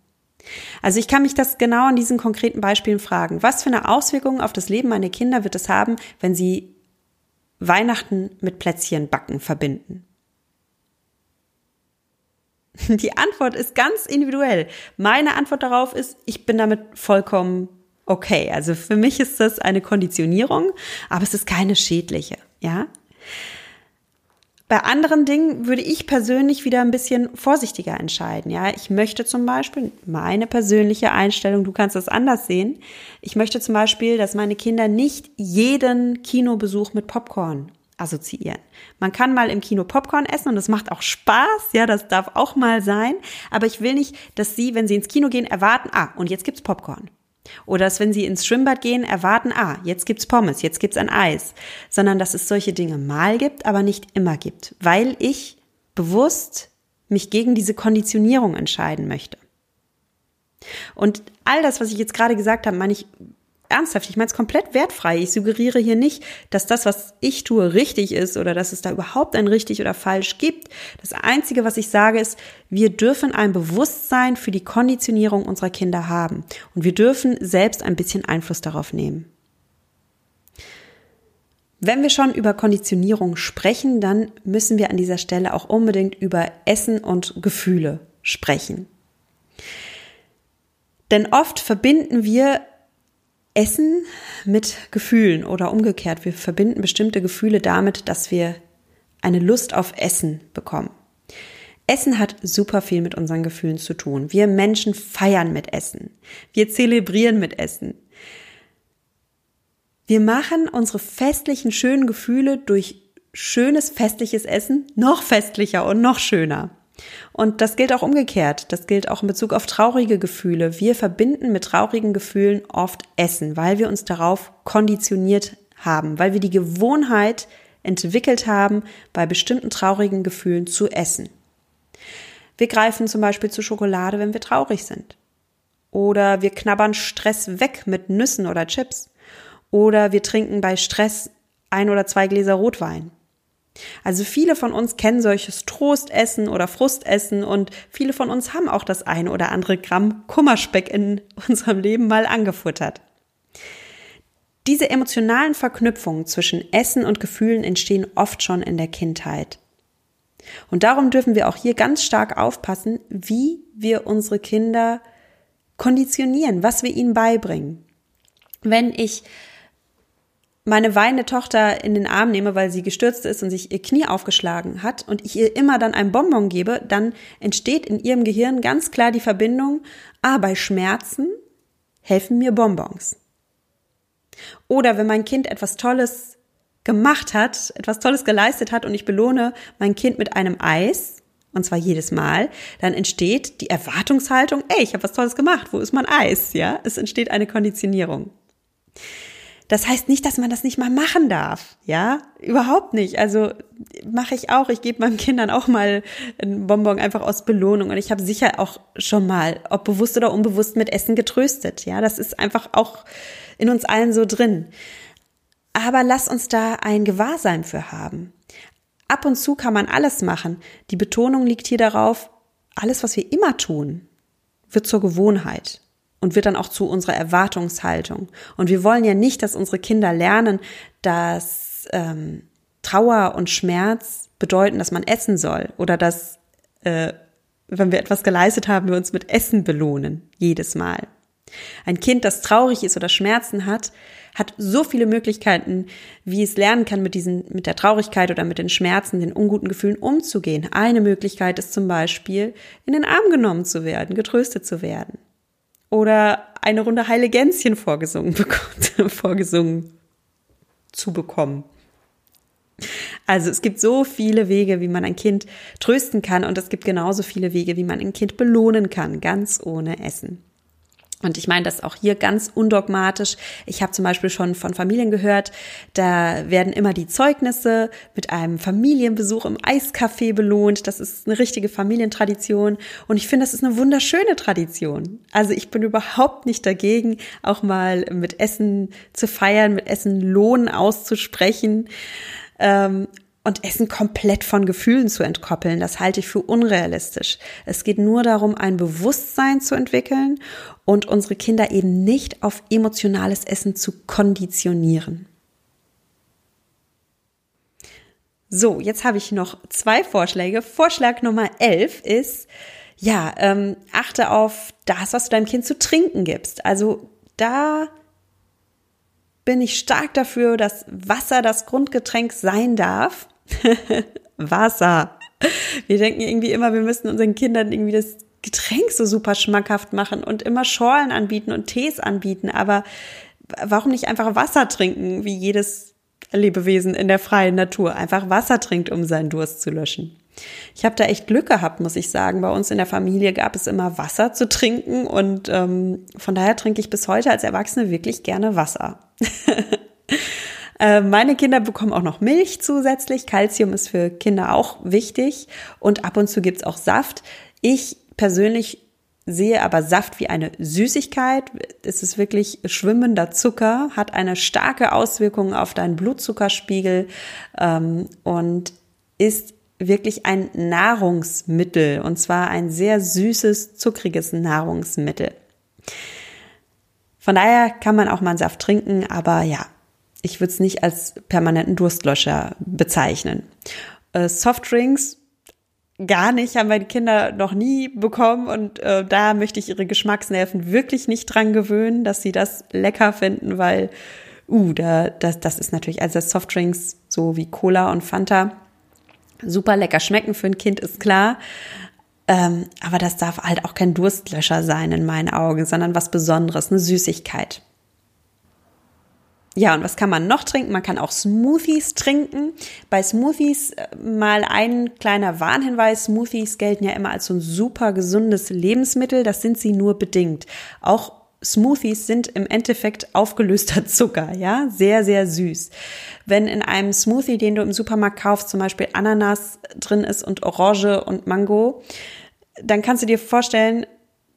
Also ich kann mich das genau an diesen konkreten Beispielen fragen. Was für eine Auswirkung auf das Leben meiner Kinder wird es haben, wenn sie Weihnachten mit Plätzchen backen verbinden? Die Antwort ist ganz individuell. Meine Antwort darauf ist, ich bin damit vollkommen okay. Also für mich ist das eine Konditionierung, aber es ist keine schädliche, ja. Bei anderen Dingen würde ich persönlich wieder ein bisschen vorsichtiger entscheiden. Ja, ich möchte zum Beispiel meine persönliche Einstellung, du kannst das anders sehen. Ich möchte zum Beispiel, dass meine Kinder nicht jeden Kinobesuch mit Popcorn assoziieren. Man kann mal im Kino Popcorn essen und das macht auch Spaß, ja, das darf auch mal sein. Aber ich will nicht, dass sie, wenn sie ins Kino gehen, erwarten, ah, und jetzt gibt's Popcorn. Oder dass wenn sie ins Schwimmbad gehen, erwarten, ah, jetzt gibt's Pommes, jetzt gibt's ein Eis. Sondern dass es solche Dinge mal gibt, aber nicht immer gibt. Weil ich bewusst mich gegen diese Konditionierung entscheiden möchte. Und all das, was ich jetzt gerade gesagt habe, meine ich ernsthaft, ich meine es komplett wertfrei. Ich suggeriere hier nicht, dass das, was ich tue, richtig ist oder dass es da überhaupt ein richtig oder falsch gibt. Das Einzige, was ich sage, ist, wir dürfen ein Bewusstsein für die Konditionierung unserer Kinder haben und wir dürfen selbst ein bisschen Einfluss darauf nehmen. Wenn wir schon über Konditionierung sprechen, dann müssen wir an dieser Stelle auch unbedingt über Essen und Gefühle sprechen. Denn oft verbinden wir Essen mit Gefühlen oder umgekehrt. Wir verbinden bestimmte Gefühle damit, dass wir eine Lust auf Essen bekommen. Essen hat super viel mit unseren Gefühlen zu tun. Wir Menschen feiern mit Essen. Wir zelebrieren mit Essen. Wir machen unsere festlichen, schönen Gefühle durch schönes, festliches Essen noch festlicher und noch schöner. Und das gilt auch umgekehrt. Das gilt auch in Bezug auf traurige Gefühle. Wir verbinden mit traurigen Gefühlen oft Essen, weil wir uns darauf konditioniert haben, weil wir die Gewohnheit entwickelt haben, bei bestimmten traurigen Gefühlen zu essen. Wir greifen zum Beispiel zu Schokolade, wenn wir traurig sind. Oder wir knabbern Stress weg mit Nüssen oder Chips. Oder wir trinken bei Stress ein oder zwei Gläser Rotwein. Also viele von uns kennen solches Trostessen oder Frustessen und viele von uns haben auch das eine oder andere Gramm Kummerspeck in unserem Leben mal angefuttert. Diese emotionalen Verknüpfungen zwischen Essen und Gefühlen entstehen oft schon in der Kindheit. Und darum dürfen wir auch hier ganz stark aufpassen, wie wir unsere Kinder konditionieren, was wir ihnen beibringen. Wenn ich meine weinende Tochter in den Arm nehme, weil sie gestürzt ist und sich ihr Knie aufgeschlagen hat und ich ihr immer dann ein Bonbon gebe, dann entsteht in ihrem Gehirn ganz klar die Verbindung, ah, bei Schmerzen helfen mir Bonbons. Oder wenn mein Kind etwas Tolles gemacht hat, etwas Tolles geleistet hat und ich belohne mein Kind mit einem Eis, und zwar jedes Mal, dann entsteht die Erwartungshaltung, ey, ich habe was Tolles gemacht, wo ist mein Eis? Ja, es entsteht eine Konditionierung. Das heißt nicht, dass man das nicht mal machen darf. Ja, überhaupt nicht. Also mache ich auch. Ich gebe meinen Kindern auch mal einen Bonbon einfach aus Belohnung. Und ich habe sicher auch schon mal, ob bewusst oder unbewusst, mit Essen getröstet. Ja, das ist einfach auch in uns allen so drin. Aber lass uns da ein Gewahrsein für haben. Ab und zu kann man alles machen. Die Betonung liegt hier darauf, alles, was wir immer tun, wird zur Gewohnheit und wird dann auch zu unserer Erwartungshaltung. Und wir wollen ja nicht, dass unsere Kinder lernen, dass ähm, Trauer und Schmerz bedeuten, dass man essen soll oder dass äh, wenn wir etwas geleistet haben, wir uns mit Essen belohnen. Jedes Mal. Ein Kind, das traurig ist oder Schmerzen hat, hat so viele Möglichkeiten, wie es lernen kann, mit diesen, mit der Traurigkeit oder mit den Schmerzen, den unguten Gefühlen umzugehen. Eine Möglichkeit ist zum Beispiel, in den Arm genommen zu werden, getröstet zu werden. Oder eine Runde heile Gänschen vorgesungen, vorgesungen zu bekommen. Also es gibt so viele Wege, wie man ein Kind trösten kann und es gibt genauso viele Wege, wie man ein Kind belohnen kann, ganz ohne Essen. Und ich meine das auch hier ganz undogmatisch. Ich habe zum Beispiel schon von Familien gehört, da werden immer die Zeugnisse mit einem Familienbesuch im Eiscafé belohnt. Das ist eine richtige Familientradition. Und ich finde, das ist eine wunderschöne Tradition. Also ich bin überhaupt nicht dagegen, auch mal mit Essen zu feiern, mit Essen Lohn auszusprechen. Ähm, und Essen komplett von Gefühlen zu entkoppeln, das halte ich für unrealistisch. Es geht nur darum, ein Bewusstsein zu entwickeln und unsere Kinder eben nicht auf emotionales Essen zu konditionieren. So, jetzt habe ich noch zwei Vorschläge. Vorschlag Nummer 11 ist, ja, ähm, achte auf das, was du deinem Kind zu trinken gibst. Also da bin ich stark dafür, dass Wasser das Grundgetränk sein darf. Wasser. Wir denken irgendwie immer, wir müssten unseren Kindern irgendwie das Getränk so super schmackhaft machen und immer Schorlen anbieten und Tees anbieten. Aber warum nicht einfach Wasser trinken, wie jedes Lebewesen in der freien Natur einfach Wasser trinkt, um seinen Durst zu löschen? Ich habe da echt Glück gehabt, muss ich sagen. Bei uns in der Familie gab es immer Wasser zu trinken und ähm, von daher trinke ich bis heute als Erwachsene wirklich gerne Wasser. Äh, meine Kinder bekommen auch noch Milch zusätzlich. Calcium ist für Kinder auch wichtig. Und ab und zu gibt's auch Saft. Ich persönlich sehe aber Saft wie eine Süßigkeit. Es ist wirklich schwimmender Zucker, hat eine starke Auswirkung auf deinen Blutzuckerspiegel ähm, und ist wirklich ein Nahrungsmittel und zwar ein sehr süßes, zuckriges Nahrungsmittel. Von daher kann man auch mal einen Saft trinken, aber ja, ich würde es nicht als permanenten Durstlöscher bezeichnen. Äh, Softdrinks gar nicht, haben meine Kinder noch nie bekommen und äh, da möchte ich ihre Geschmacksnerven wirklich nicht dran gewöhnen, dass sie das lecker finden, weil, uh, da, das, das ist natürlich, also Softdrinks so wie Cola und Fanta super lecker schmecken für ein Kind, ist klar. Ähm, aber das darf halt auch kein Durstlöscher sein in meinen Augen, sondern was Besonderes, eine Süßigkeit. Ja, und was kann man noch trinken? Man kann auch Smoothies trinken. Bei Smoothies äh, mal ein kleiner Warnhinweis. Smoothies gelten ja immer als so ein super gesundes Lebensmittel. Das sind sie nur bedingt. Auch Smoothies sind im Endeffekt aufgelöster Zucker, ja, sehr, sehr süß. Wenn in einem Smoothie, den du im Supermarkt kaufst, zum Beispiel Ananas drin ist und Orange und Mango, dann kannst du dir vorstellen,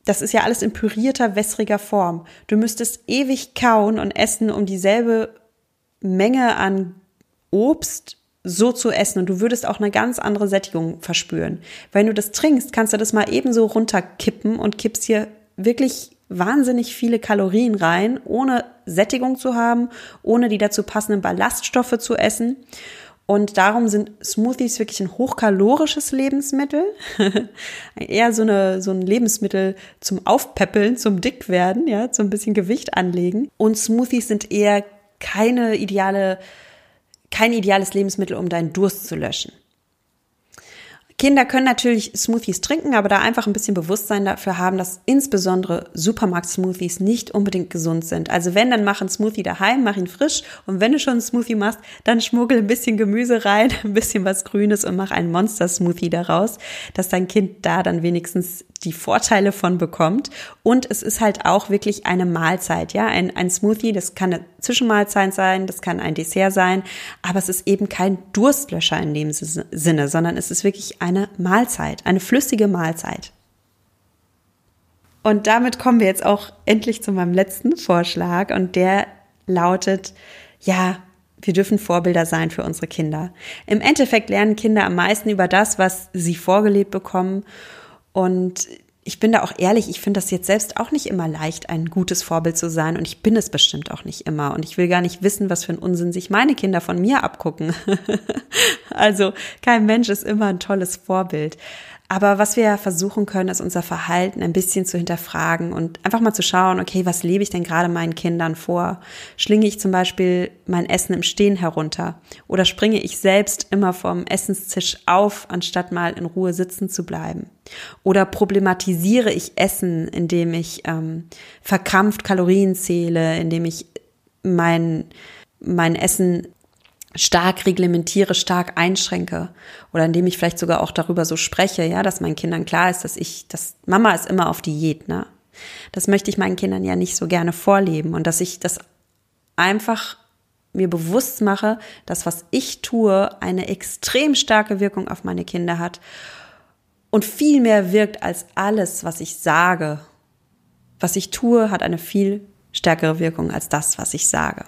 das ist ja alles in pürierter, wässriger Form. Du müsstest ewig kauen und essen, um dieselbe Menge an Obst so zu essen und du würdest auch eine ganz andere Sättigung verspüren. Wenn du das trinkst, kannst du das mal ebenso runterkippen und kippst hier wirklich wahnsinnig viele Kalorien rein, ohne Sättigung zu haben, ohne die dazu passenden Ballaststoffe zu essen. Und darum sind Smoothies wirklich ein hochkalorisches Lebensmittel. Eher so, eine, so ein Lebensmittel zum Aufpäppeln, zum Dickwerden, ja, zum bisschen Gewicht anlegen. Und Smoothies sind eher keine ideale, kein ideales Lebensmittel, um deinen Durst zu löschen. Kinder können natürlich Smoothies trinken, aber da einfach ein bisschen Bewusstsein dafür haben, dass insbesondere Supermarkt-Smoothies nicht unbedingt gesund sind. Also wenn, dann mach einen Smoothie daheim, mach ihn frisch und wenn du schon einen Smoothie machst, dann schmuggel ein bisschen Gemüse rein, ein bisschen was Grünes und mach einen Monster-Smoothie daraus, dass dein Kind da dann wenigstens die Vorteile von bekommt. Und es ist halt auch wirklich eine Mahlzeit, ja. Ein, ein Smoothie, das kann eine Zwischenmahlzeit sein, das kann ein Dessert sein, aber es ist eben kein Durstlöscher in dem Sinne, sondern es ist wirklich eine Mahlzeit, eine flüssige Mahlzeit. Und damit kommen wir jetzt auch endlich zu meinem letzten Vorschlag und der lautet, ja, wir dürfen Vorbilder sein für unsere Kinder. Im Endeffekt lernen Kinder am meisten über das, was sie vorgelebt bekommen und ich bin da auch ehrlich, ich finde das jetzt selbst auch nicht immer leicht, ein gutes Vorbild zu sein. Und ich bin es bestimmt auch nicht immer. Und ich will gar nicht wissen, was für ein Unsinn sich meine Kinder von mir abgucken. also kein Mensch ist immer ein tolles Vorbild. Aber was wir versuchen können, ist unser Verhalten ein bisschen zu hinterfragen und einfach mal zu schauen, okay, was lebe ich denn gerade meinen Kindern vor? Schlinge ich zum Beispiel mein Essen im Stehen herunter? Oder springe ich selbst immer vom Essenstisch auf, anstatt mal in Ruhe sitzen zu bleiben? Oder problematisiere ich Essen, indem ich ähm, verkrampft Kalorien zähle, indem ich mein, mein Essen stark reglementiere, stark einschränke oder indem ich vielleicht sogar auch darüber so spreche, ja, dass meinen Kindern klar ist, dass ich, dass Mama ist immer auf Diät, ne? Das möchte ich meinen Kindern ja nicht so gerne vorleben und dass ich das einfach mir bewusst mache, dass was ich tue eine extrem starke Wirkung auf meine Kinder hat und viel mehr wirkt als alles, was ich sage. Was ich tue, hat eine viel stärkere Wirkung als das, was ich sage.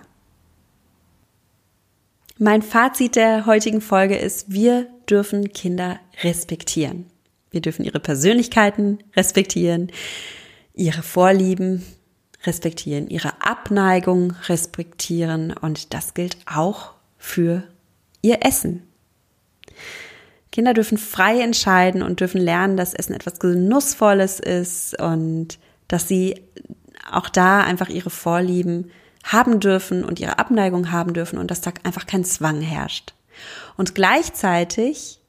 Mein Fazit der heutigen Folge ist, wir dürfen Kinder respektieren. Wir dürfen ihre Persönlichkeiten respektieren, ihre Vorlieben respektieren, ihre Abneigung respektieren und das gilt auch für ihr Essen. Kinder dürfen frei entscheiden und dürfen lernen, dass Essen etwas Genussvolles ist und dass sie auch da einfach ihre Vorlieben haben dürfen und ihre Abneigung haben dürfen und dass da einfach kein Zwang herrscht. Und gleichzeitig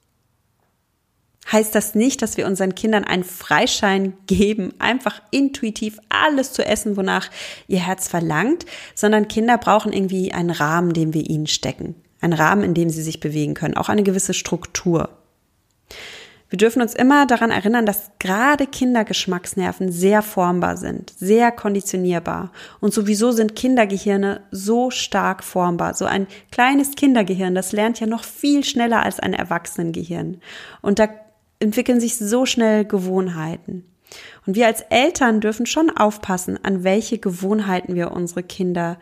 heißt das nicht, dass wir unseren Kindern einen Freischein geben, einfach intuitiv alles zu essen, wonach ihr Herz verlangt, sondern Kinder brauchen irgendwie einen Rahmen, den wir ihnen stecken. Einen Rahmen, in dem sie sich bewegen können, auch eine gewisse Struktur. Wir dürfen uns immer daran erinnern, dass gerade Kindergeschmacksnerven sehr formbar sind, sehr konditionierbar. Und sowieso sind Kindergehirne so stark formbar. So ein kleines Kindergehirn, das lernt ja noch viel schneller als ein Erwachsenengehirn. Und da entwickeln sich so schnell Gewohnheiten. Und wir als Eltern dürfen schon aufpassen, an welche Gewohnheiten wir unsere Kinder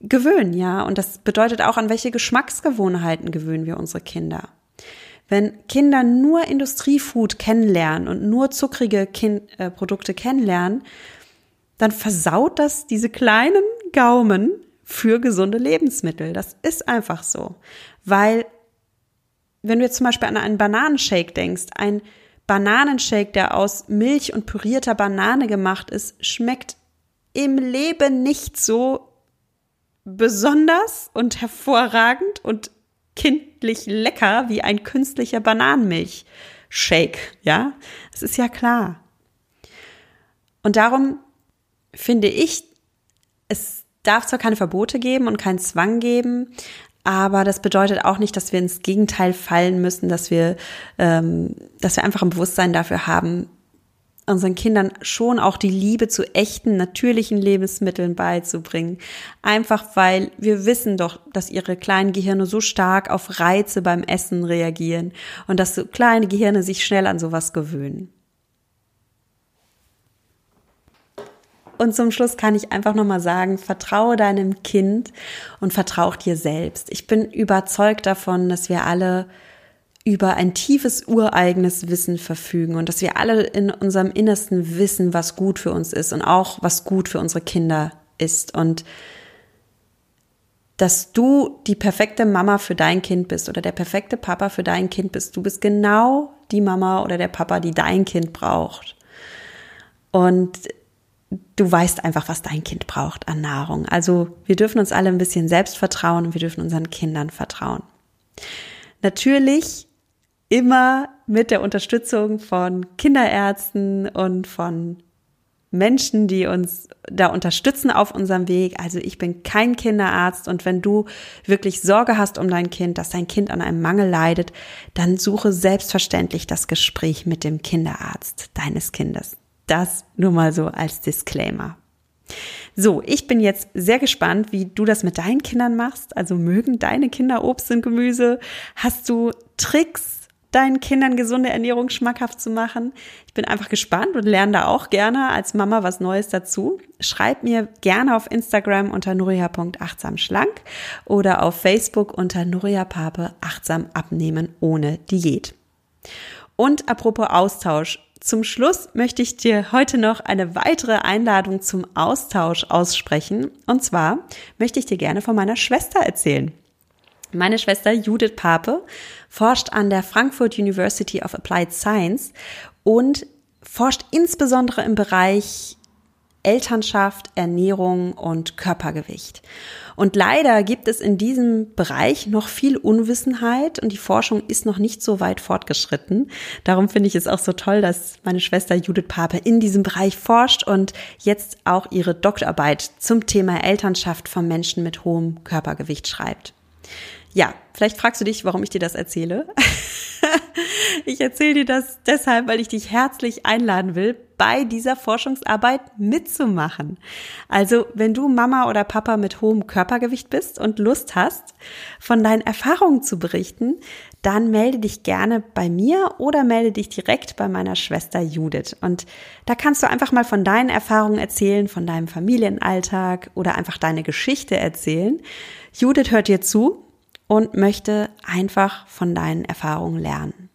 gewöhnen, ja. Und das bedeutet auch, an welche Geschmacksgewohnheiten gewöhnen wir unsere Kinder. Wenn Kinder nur Industriefood kennenlernen und nur zuckrige kind äh, Produkte kennenlernen, dann versaut das diese kleinen Gaumen für gesunde Lebensmittel. Das ist einfach so. Weil, wenn du jetzt zum Beispiel an einen Bananenshake denkst, ein Bananenshake, der aus Milch und pürierter Banane gemacht ist, schmeckt im Leben nicht so besonders und hervorragend und kindlich lecker wie ein künstlicher Bananenmilch-Shake. Ja, das ist ja klar. Und darum finde ich, es darf zwar keine Verbote geben und keinen Zwang geben, aber das bedeutet auch nicht, dass wir ins Gegenteil fallen müssen, dass wir, ähm, dass wir einfach ein Bewusstsein dafür haben, unseren Kindern schon auch die Liebe zu echten, natürlichen Lebensmitteln beizubringen. Einfach weil wir wissen doch, dass ihre kleinen Gehirne so stark auf Reize beim Essen reagieren und dass so kleine Gehirne sich schnell an sowas gewöhnen. Und zum Schluss kann ich einfach nochmal sagen, vertraue deinem Kind und vertraue dir selbst. Ich bin überzeugt davon, dass wir alle über ein tiefes ureigenes Wissen verfügen und dass wir alle in unserem Innersten wissen, was gut für uns ist und auch was gut für unsere Kinder ist und dass du die perfekte Mama für dein Kind bist oder der perfekte Papa für dein Kind bist. Du bist genau die Mama oder der Papa, die dein Kind braucht. Und du weißt einfach, was dein Kind braucht an Nahrung. Also wir dürfen uns alle ein bisschen selbst vertrauen und wir dürfen unseren Kindern vertrauen. Natürlich immer mit der Unterstützung von Kinderärzten und von Menschen, die uns da unterstützen auf unserem Weg. Also ich bin kein Kinderarzt und wenn du wirklich Sorge hast um dein Kind, dass dein Kind an einem Mangel leidet, dann suche selbstverständlich das Gespräch mit dem Kinderarzt deines Kindes. Das nur mal so als Disclaimer. So, ich bin jetzt sehr gespannt, wie du das mit deinen Kindern machst. Also mögen deine Kinder Obst und Gemüse? Hast du Tricks, deinen Kindern gesunde Ernährung schmackhaft zu machen. Ich bin einfach gespannt und lerne da auch gerne als Mama was Neues dazu. Schreib mir gerne auf Instagram unter nuria.achtsamschlank oder auf Facebook unter Nuria Pape achtsam abnehmen ohne Diät. Und apropos Austausch. Zum Schluss möchte ich dir heute noch eine weitere Einladung zum Austausch aussprechen. Und zwar möchte ich dir gerne von meiner Schwester erzählen. Meine Schwester Judith Pape forscht an der Frankfurt University of Applied Science und forscht insbesondere im Bereich Elternschaft, Ernährung und Körpergewicht. Und leider gibt es in diesem Bereich noch viel Unwissenheit und die Forschung ist noch nicht so weit fortgeschritten. Darum finde ich es auch so toll, dass meine Schwester Judith Pape in diesem Bereich forscht und jetzt auch ihre Doktorarbeit zum Thema Elternschaft von Menschen mit hohem Körpergewicht schreibt. Ja, vielleicht fragst du dich, warum ich dir das erzähle. ich erzähle dir das deshalb, weil ich dich herzlich einladen will, bei dieser Forschungsarbeit mitzumachen. Also, wenn du Mama oder Papa mit hohem Körpergewicht bist und Lust hast, von deinen Erfahrungen zu berichten, dann melde dich gerne bei mir oder melde dich direkt bei meiner Schwester Judith. Und da kannst du einfach mal von deinen Erfahrungen erzählen, von deinem Familienalltag oder einfach deine Geschichte erzählen. Judith hört dir zu und möchte einfach von deinen Erfahrungen lernen.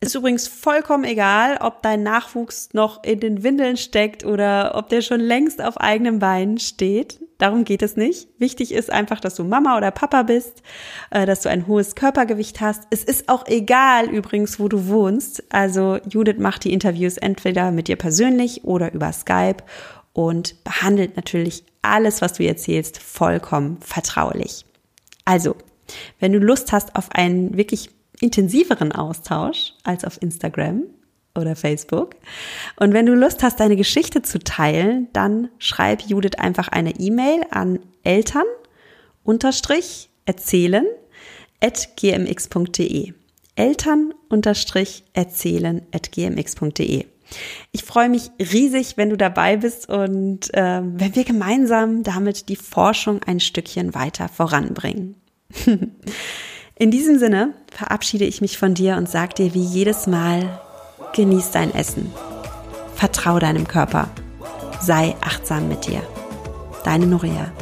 Ist übrigens vollkommen egal, ob dein Nachwuchs noch in den Windeln steckt oder ob der schon längst auf eigenen Beinen steht. Darum geht es nicht. Wichtig ist einfach, dass du Mama oder Papa bist, äh, dass du ein hohes Körpergewicht hast. Es ist auch egal übrigens, wo du wohnst. Also Judith macht die Interviews entweder mit dir persönlich oder über Skype und behandelt natürlich alles, was du erzählst, vollkommen vertraulich. Also, wenn du Lust hast auf einen wirklich intensiveren Austausch als auf Instagram oder Facebook. Und wenn du Lust hast, deine Geschichte zu teilen, dann schreib Judith einfach eine E-Mail an Eltern unterstrich erzählen at gmx.de. Eltern unterstrich erzählen at gmx.de. Ich freue mich riesig, wenn du dabei bist und äh, wenn wir gemeinsam damit die Forschung ein Stückchen weiter voranbringen. In diesem Sinne verabschiede ich mich von dir und sage dir wie jedes Mal, genieß dein Essen. Vertrau deinem Körper. Sei achtsam mit dir. Deine Nuria.